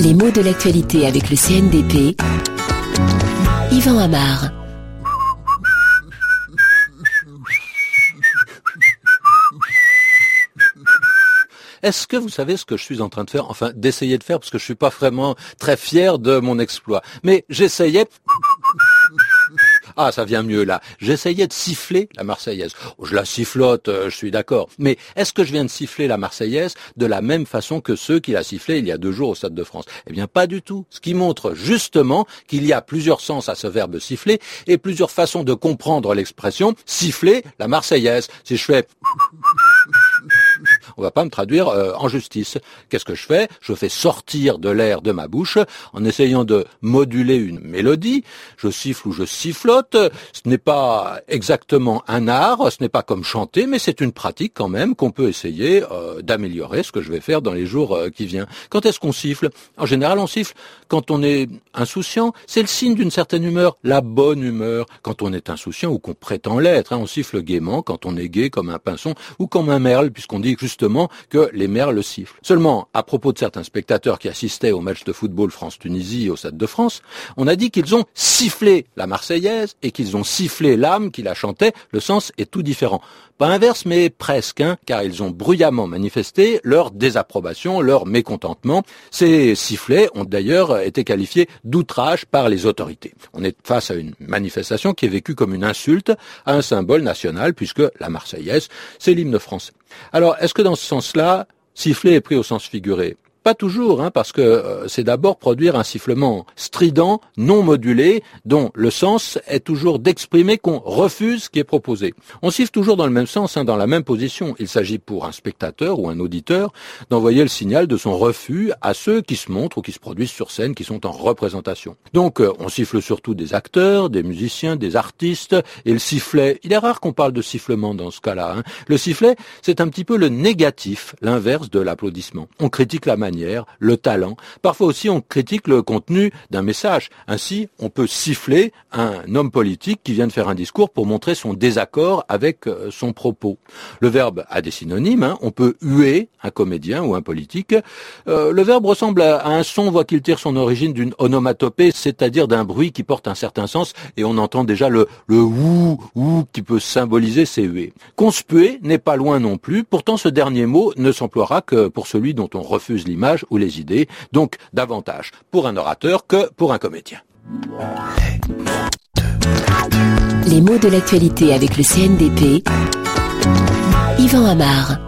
Les mots de l'actualité avec le CNDP. Yvan Amar. Est-ce que vous savez ce que je suis en train de faire? Enfin, d'essayer de faire, parce que je suis pas vraiment très fier de mon exploit. Mais j'essayais ah, ça vient mieux là. J'essayais de siffler la Marseillaise. Oh, je la sifflote, euh, je suis d'accord. Mais est-ce que je viens de siffler la Marseillaise de la même façon que ceux qui la sifflaient il y a deux jours au Stade de France? Eh bien, pas du tout. Ce qui montre justement qu'il y a plusieurs sens à ce verbe siffler et plusieurs façons de comprendre l'expression siffler la Marseillaise. Si je fais on va pas me traduire euh, en justice. Qu'est-ce que je fais? Je fais sortir de l'air de ma bouche en essayant de moduler une mélodie. Je siffle ou je sifflote. Ce n'est pas exactement un art, ce n'est pas comme chanter, mais c'est une pratique quand même qu'on peut essayer euh, d'améliorer, ce que je vais faire dans les jours euh, qui viennent. Quand est-ce qu'on siffle? En général, on siffle quand on est insouciant. C'est le signe d'une certaine humeur, la bonne humeur. Quand on est insouciant ou qu'on prétend l'être, hein, on siffle gaiement quand on est gai comme un pinson ou comme un merle, puisqu'on dit justement que les merles sifflent. Seulement, à propos de certains spectateurs qui assistaient au match de football France-Tunisie au Stade de France, on a dit qu'ils ont sifflé la Marseillaise et qu'ils ont sifflé l'âme qui la chantait. Le sens est tout différent. Pas inverse, mais presque, hein, car ils ont bruyamment manifesté leur désapprobation, leur mécontentement. Ces sifflets ont d'ailleurs été qualifiés d'outrage par les autorités. On est face à une manifestation qui est vécue comme une insulte à un symbole national, puisque la Marseillaise, c'est l'hymne français. Alors, est-ce que dans ce sens-là, siffler est pris au sens figuré pas toujours, hein, parce que euh, c'est d'abord produire un sifflement strident, non modulé, dont le sens est toujours d'exprimer qu'on refuse ce qui est proposé. On siffle toujours dans le même sens, hein, dans la même position. Il s'agit pour un spectateur ou un auditeur d'envoyer le signal de son refus à ceux qui se montrent ou qui se produisent sur scène, qui sont en représentation. Donc euh, on siffle surtout des acteurs, des musiciens, des artistes, et le sifflet, il est rare qu'on parle de sifflement dans ce cas-là. Hein. Le sifflet, c'est un petit peu le négatif, l'inverse de l'applaudissement. On critique la manière le talent. Parfois aussi, on critique le contenu d'un message. Ainsi, on peut siffler un homme politique qui vient de faire un discours pour montrer son désaccord avec euh, son propos. Le verbe a des synonymes. Hein. On peut huer un comédien ou un politique. Euh, le verbe ressemble à, un son, voit qu'il tire son origine d'une onomatopée, c'est-à-dire d'un bruit qui porte un certain sens, et on entend déjà le, le ou, ou qui peut symboliser ces huées. Conspuer n'est pas loin non plus, pourtant ce dernier mot ne s'emploiera que pour celui dont on refuse l'image ou les idées, donc davantage pour un orateur que pour un comédien. Les mots de l'actualité avec le CNDP. Yvan Amar.